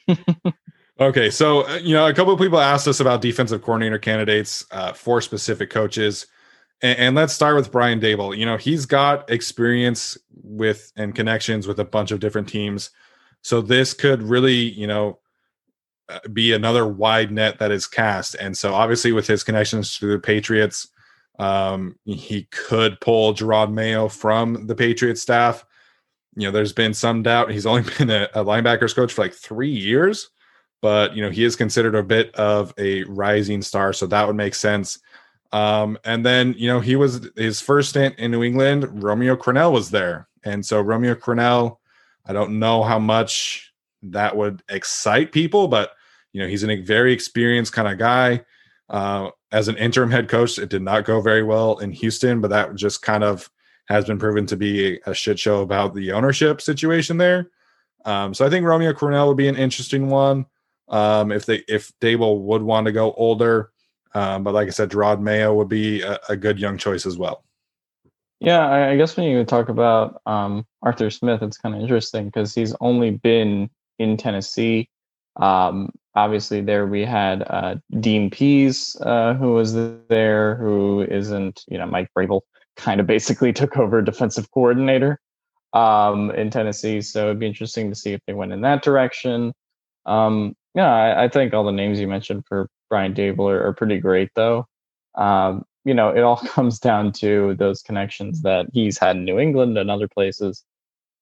<laughs> okay, so uh, you know, a couple of people asked us about defensive coordinator candidates uh, for specific coaches. And, and, let's start with Brian Daboll. You know, he's got experience with and connections with a bunch of different teams. So this could really, you know, be another wide net that is cast. And so obviously with his connections to the Patriots, um, he could pull Jerod Mayo from the Patriots staff. You know, there's been some doubt. He's only <laughs> been a, a linebackers coach for like three years, but you know, he is considered a bit of a rising star. So that would make sense. Um, and then, you know, he was his first stint in New England, Romeo Crennel was there. And so Romeo Crennel. I don't know how much that would excite people, but you know, he's a very experienced kind of guy. Uh, as an interim head coach, it did not go very well in Houston, but that just kind of has been proven to be a, shit show about the ownership situation there. Um, so I think Romeo Crennel would be an interesting one. Um, if they if Daboll would want to go older, um, but like I said, Jerod Mayo would be a, a, good young choice as well. Yeah, I, I guess when you talk about um, Arthur Smith, it's kind of interesting because he's only been in Tennessee. Um, obviously, there we had uh, Dean Pees, uh, who was there, who isn't, you know, Mike Vrabel kind of basically <laughs> took over defensive coordinator um, in Tennessee. So it'd be interesting to see if they went in that direction. Um, yeah, I, I, think all the names you mentioned for Brian Daboll are, are pretty great, though. Um, you know, it all <laughs> comes down to those connections that he's had in New England and other places.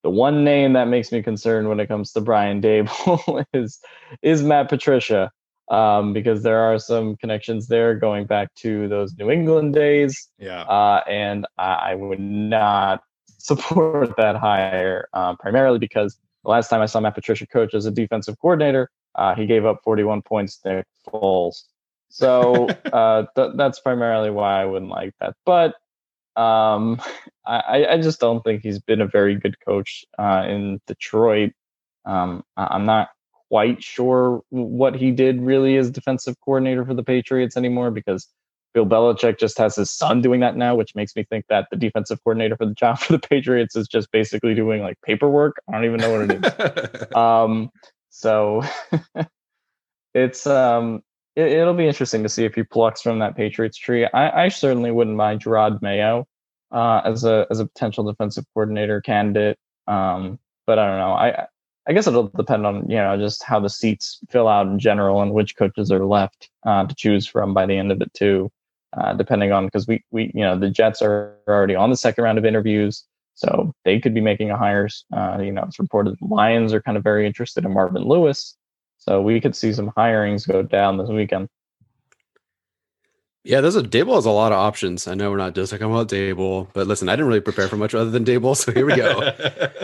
The one name that makes me concerned when it comes to Brian Daboll <laughs> is is Matt Patricia, um, because there are some connections there going back to those New England days. Yeah, uh, and I, I, would not <laughs> support that hire, uh, primarily because the last time I saw Matt Patricia coach as a defensive coordinator, uh, he gave up 41 points to Nick Foles. So <laughs> uh, th- that's primarily why I wouldn't like that. But um, I, I just don't think he's been a very good coach uh, in Detroit. Um, I'm not quite sure what he did really as defensive coordinator for the Patriots anymore because Bill Belichick just has his son doing that now, which makes me think that the defensive coordinator for the <laughs> job for the Patriots is just basically doing like paperwork. I don't even know what it is. <laughs> um, so <laughs> it's um it, will be interesting to see if he plucks from that Patriots tree. I, I certainly wouldn't mind Jerod Mayo uh, as a as a potential defensive coordinator candidate. Um, but I don't know. I I guess it'll depend on you know just how the seats fill out in general and which coaches are left uh, to choose from by the end of it too. Uh, depending on because we we you know the Jets are already on the second round of interviews. So they could be making a hires. Uh, you know, it's reported the Lions are kind of very interested in Marvin Lewis. So we could see some hirings go down this weekend. Yeah, there's a Daboll has a lot of options. I know we're not just talking about Daboll, but listen, I didn't really prepare for much other than Daboll, so here we go.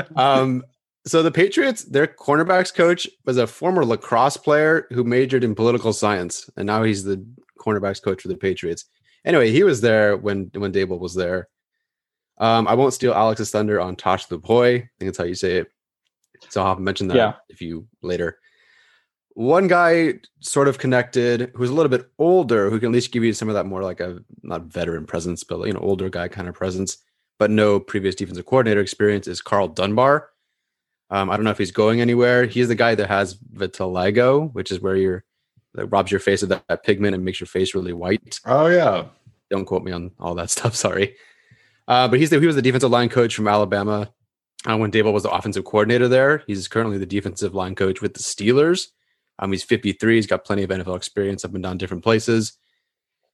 <laughs> um, So the Patriots, their cornerbacks coach was a former lacrosse player who majored in political science, and now he's the cornerbacks coach for the Patriots. Anyway, he was there when when Daboll was there. Um, I won't steal Alex's thunder on Tosh Lupoi. I think that's how you say it. So I'll mention that Yeah. if you later. One guy sort of connected who's a little bit older, who can at least give you some of that more like a not veteran presence, but you know, older guy kind of presence, but no previous defensive coordinator experience is Karl Dunbar. Um, I don't know if he's going anywhere. He's the guy that has vitiligo, which is where you're that robs your face of that, that pigment and makes your face really white. Oh yeah. Don't quote me on all that <laughs> stuff. Sorry. Uh, but he's the, he was the defensive line coach from Alabama uh, when Daboll was the offensive coordinator there. He's currently the defensive line coach with the Steelers. Um, he's 53. He's got plenty of NFL experience up and down different places.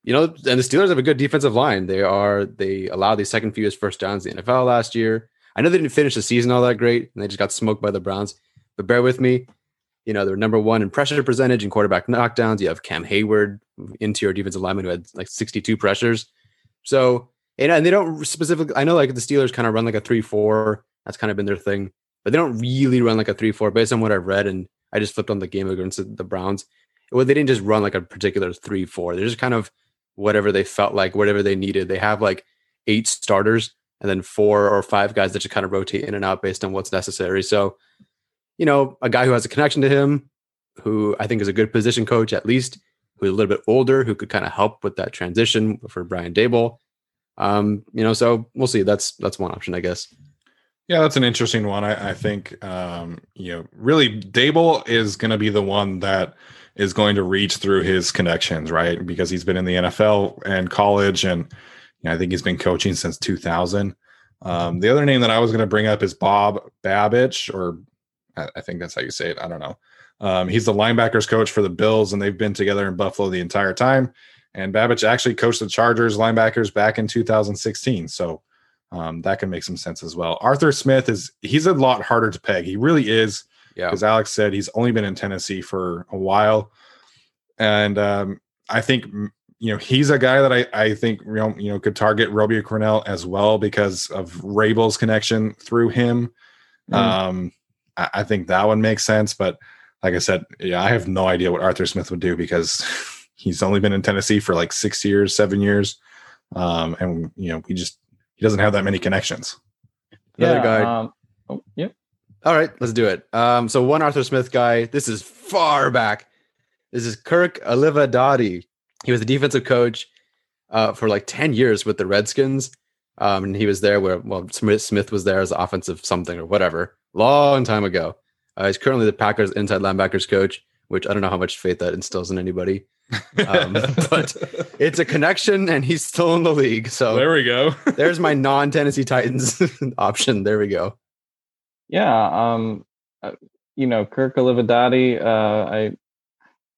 You know, and the Steelers have a good defensive line. They are they allowed the second fewest first downs in the NFL last year. I know they didn't finish the season all that great, and they just got smoked by the Browns. But bear with me. You know, they're number one in pressure percentage and quarterback knockdowns. You have Cam Heyward, interior defensive lineman, who had like 62 pressures. So, and, and they don't specifically, I know like the Steelers kind of run like a 3 4. That's kind of been their thing, but they don't really run like a 3 4 based on what I've read. And I just flipped on the game against the Browns. Well, they didn't just run like a particular 3 4. They're just kind of whatever they felt like, whatever they needed. They have like eight starters and then four or five guys that just kind of rotate in and out based on what's necessary. So, you know, a guy who has a connection to him, who I think is a good position coach at least, who's a little bit older, who could kind of help with that transition for Brian Daboll. Um, you know, so we'll see. That's that's one option, I guess. Yeah, that's an interesting one. I, I think um, you know, really Daboll is gonna be the one that is going to reach through his connections, right? Because he's been in the NFL and college and you know, I think he's been coaching since 2000. Um, the other name that I was going to bring up is Bob Babich, or I, I think that's how you say it. I don't know. Um, he's the linebackers coach for the Bills, and they've been together in Buffalo the entire time. And Babich actually coached the Chargers linebackers back in 2016. So um, that can make some sense as well. Arthur Smith is he's a lot harder to peg. He really is. Yeah. As Alex said, he's only been in Tennessee for a while. And um, I think you know he's a guy that I, I think you know, you know could target Romeo Crennel as well because of Vrabel's connection through him. Mm. Um, I, I think that one makes sense, but like I said, yeah, I have no idea what Arthur Smith would do because <laughs> he's only been in Tennessee for like six years, seven years, um, and you know he just he doesn't have that many connections. Another guy. Um, oh, yep. All right, let's do it. Um, so one Arthur Smith guy. This is far back. This is Kirk Olivadotti. He was the defensive coach uh, for like ten years with the Redskins, um, and he was there where well Smith Smith was there as offensive something or whatever, long time ago. Uh, he's currently the Packers inside linebackers coach, which I don't know how much faith that instills in anybody. Um, <laughs> but it's a connection, and he's still in the league. So there we go. <laughs> there's my non Tennessee Titans <laughs> option. There we go. Yeah. Um, uh, you know, Kirk Olivadotti, uh, I,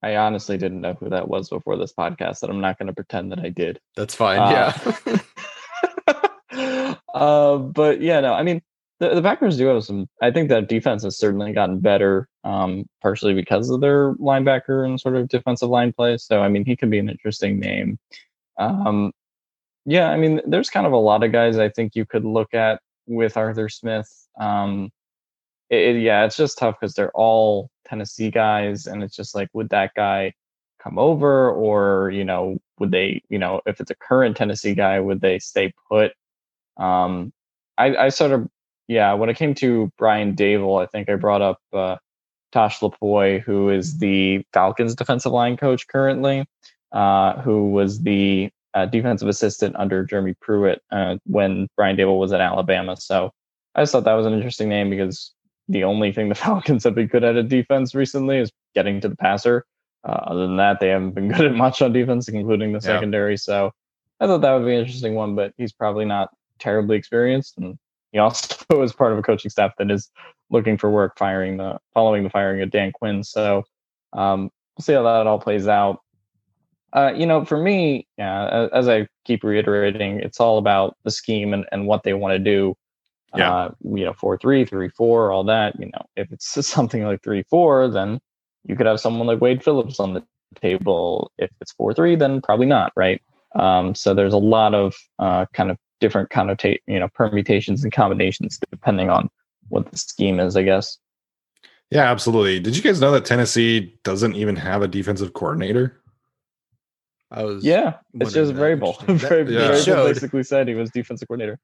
I honestly didn't know who that was before this podcast, and I'm not going to pretend that I did. That's fine. Uh, yeah. uh, but yeah, no, I mean, the, the Packers do have some. I think that defense has certainly gotten better, um, partially because of their linebacker and sort of defensive line play. So, I mean, he could be an interesting name. Um, yeah, I mean, there's kind of a lot of guys I think you could look at with Arthur Smith. Um, it, it- yeah, it's just tough because they're all Tennessee guys, and it's just like, would that guy come over, or you know, would they, you know, if it's a current Tennessee guy, would they stay put? Um, I, I sort of, yeah, when it came to Brian Daboll, I think I brought up uh, Tosh Lupoi, who is the Falcons defensive line coach currently, uh, who was the uh, defensive assistant under Jeremy Pruitt uh, when Brian Daboll was at Alabama. So I just thought that was an interesting name because the only thing the <laughs> Falcons have been good at at defense recently is getting to the passer. Uh, other than that, they haven't been <laughs> good at much on defense, including the Yeah. secondary. So I thought that would be an interesting one, but he's probably not terribly experienced, and he also <laughs> is part of a coaching staff that is looking for work, firing the following the firing of Dan Quinn. So um, we'll see how that all plays out. Uh, you know, for me, yeah, as I keep reiterating, it's all about the scheme and, and what they want to do. Yeah. Uh, you know, four three, three four, all that. You know, if it's <laughs> something like three four, then you could have someone like Wade Phillips on the table. If it's four three, then probably not, right? Um, so there's a lot of uh, kind of different connotate, you know, permutations and combinations depending on what the scheme is, I guess. Yeah, absolutely. Did you guys know that Tennessee doesn't even have a defensive coordinator? I was Yeah, it's just wondering that. Vrabel. Interesting. Vrabel <laughs> That- yeah. Vrabel basically said he was defensive coordinator.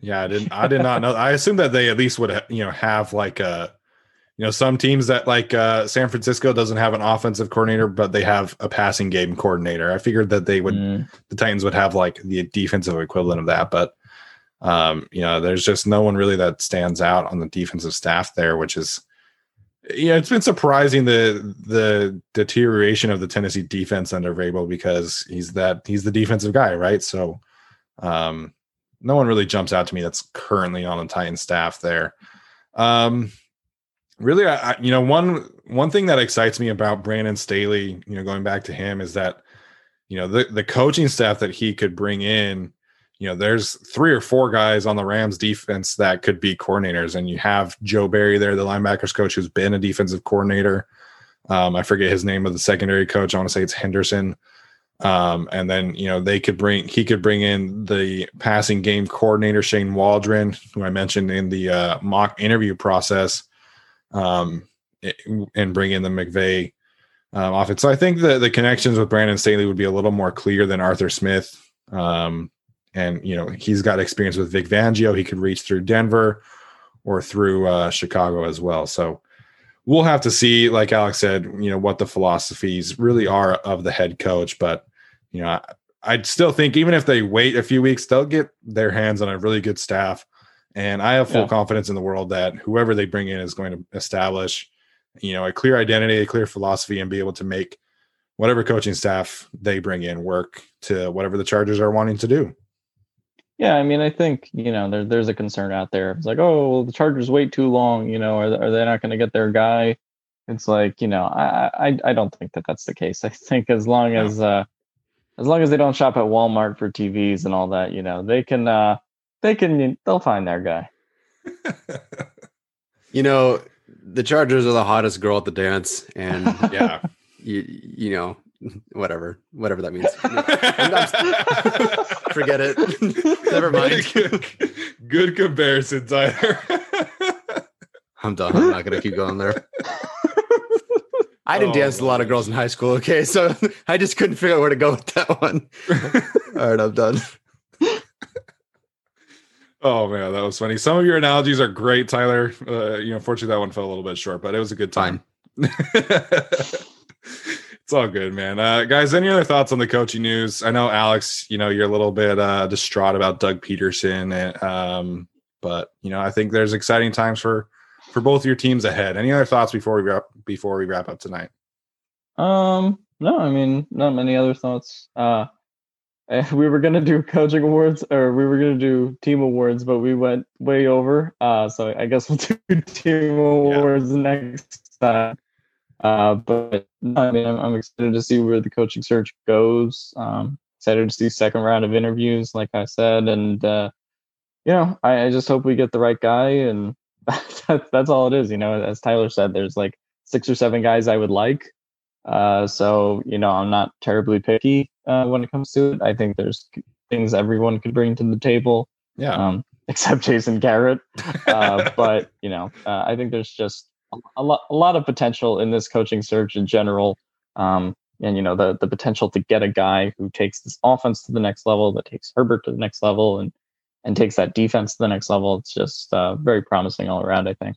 Yeah, I didn't. I did not know. I assumed that they at least would, you know, have like a, you know, some teams that like uh, San Francisco doesn't have an offensive coordinator, but they have a passing game coordinator. I figured that they would, Mm, the Titans would have like the defensive equivalent of that, but, um, you know, there's just no one really that stands out on the defensive staff there, which is, yeah, it's been surprising the the deterioration of the Tennessee defense under Vrabel because he's that he's the defensive guy, right? So, um, no one really jumps out to me that's currently on the Titan staff there. Um, really, I, you know, one one thing that excites me about Brandon Staley, you know, going back to him is that, you know, the the coaching staff that he could bring in, you know, there's three or four guys on the Rams defense that could be coordinators, and you have Joe Barry there, the linebackers coach, who's been a defensive coordinator. Um, I forget his name of the secondary coach. I want to say it's Henderson. Um, and then you know they could bring he could bring in the passing game coordinator Shane Waldron, who I mentioned in the uh, mock interview process, um, and bring in the McVay um, offense. So I think the the connections with Brandon Staley would be a little more clear than Arthur Smith. Um, and you know he's got experience with Vic Fangio. He could reach through Denver or through uh, Chicago as well. So we'll have to see, like Alex said, you know what the philosophies really are of the head coach. But you know, I, I'd still think even if they wait a few weeks, they'll get their hands on a really good staff. And I have full Yeah. confidence in the world that whoever they bring in is going to establish, you know, a clear identity, a clear philosophy, and be able to make whatever coaching staff they bring in work to whatever the Chargers are wanting to do. Yeah, I mean, I think you know there, there's a concern out there. It's like, oh, well, the Chargers wait too long. You know, are, are they not going to get their guy? It's like, you know, I, I I don't think that that's the case. <laughs> I think as long as uh, as long as they don't shop at Walmart for TVs and all that, you know, they can uh, they can they'll find their guy. <laughs> You know, the Chargers are the hottest girl at the dance, and <laughs> yeah. you, you know, whatever, whatever that means. <laughs> Forget it. Never mind. good, good comparison, Tyler. I'm done. I'm not gonna keep going there. I didn't Oh, dance with a lot of girls in high school. Okay, so I just couldn't figure out where to go with that one. All right, I'm done. Oh man, that was funny. Some of your analogies are great, Tyler. Uh, you know, fortunately, that one fell a little bit short, but it was a good time. <laughs> it's all good, man. Uh, guys, any other thoughts on the coaching news? I know Alex, you know, you're a little bit uh, distraught about Doug Pederson, and, um, but you know, I think there's exciting times for for both your teams ahead. Any other thoughts before we wrap before we wrap up tonight? Um, no, I mean, not many other thoughts. Uh, eh, <laughs> we were gonna do coaching awards, or we were gonna do team awards, but we went way over. Uh, so I guess we'll <laughs> do team awards next time. Uh, but I mean, I'm, I'm excited to see where the coaching search goes. Um, excited to see second round of interviews, like I said, and uh, you know, I, I just hope we get the right guy, and <laughs> that's that's all it is. You know, as Tyler said, there's like six or seven guys I would like. Uh, so you know, I'm not terribly picky uh, when it comes to it. I think there's things everyone could bring to the table, Yeah, um, <laughs> except Jason Garrett. Uh, <laughs> but you know, uh, I think there's just a, lot, a lot of potential in this coaching search in general. Um, and you know, the the potential to get a guy who takes this offense to the next level, that takes Herbert to the next level, and and takes that defense to the next level. It's just uh, very promising all around. I think.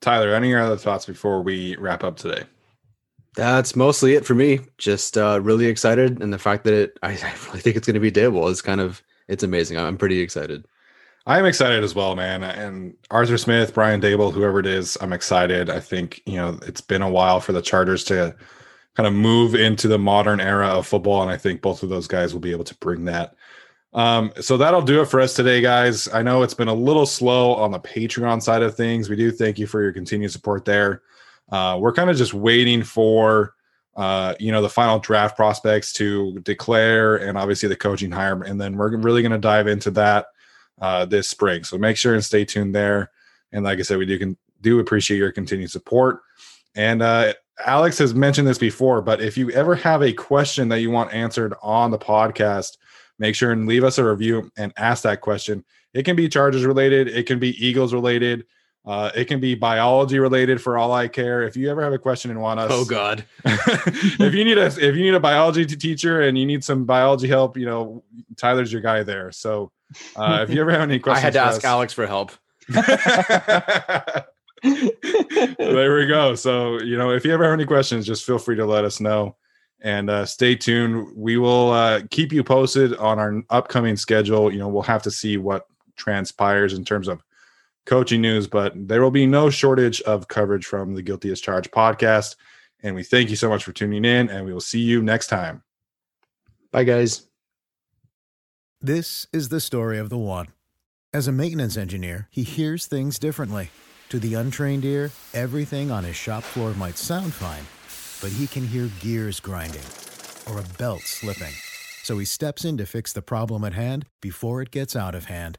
Tyler. Any other thoughts before we wrap up today? That's mostly it for me. Just uh, really excited, and the fact that it, <laughs> I, I really think it's going to be Daboll is kind of it's amazing. I'm pretty excited. I'm excited as well, man. And Arthur Smith, Brian Daboll, whoever it is, I'm excited. I think, you know, it's been a while for the Chargers to kind of move into the modern era of football. And I think both of those guys will be able to bring that. Um, so that'll do it for us today, guys. I know it's been a little slow on the Patreon side of things. We do thank you for your continued support there. Uh, we're kind of just waiting for uh, you know, the final draft prospects to declare and obviously the coaching hire. And then we're really going to dive into that uh, this spring. So make sure and stay tuned there. And like I said, we do can do appreciate your continued support. And uh, Alex has mentioned this before, but if you ever have a question that you want answered on the podcast, make sure and leave us a review and ask that question. It can be Chargers related, it can be Eagles related, Uh, it can be biology related for all I care. If you ever have a question and want us, Oh God. <laughs> if you need a if you need a biology teacher and you need some biology help, you know Tyler's your guy there. So uh, if you ever have any questions, <laughs> I had to ask us- Alex for help. <laughs> there we go. So, you know, if you ever have any questions, just feel free to let us know and uh, stay tuned. We will uh, keep you posted on our upcoming schedule. You know, we'll have to see what transpires in terms of coaching news, but there will be no shortage of coverage from the Guilty as Charged podcast. And we thank you so much for tuning in, and we will see you next time. Bye, guys. This is the story of the one. As a maintenance engineer, he hears things differently. To the untrained ear, everything on his shop floor might sound fine, but he can hear gears grinding or a belt slipping. So he steps in to fix the problem at hand before it gets out of hand.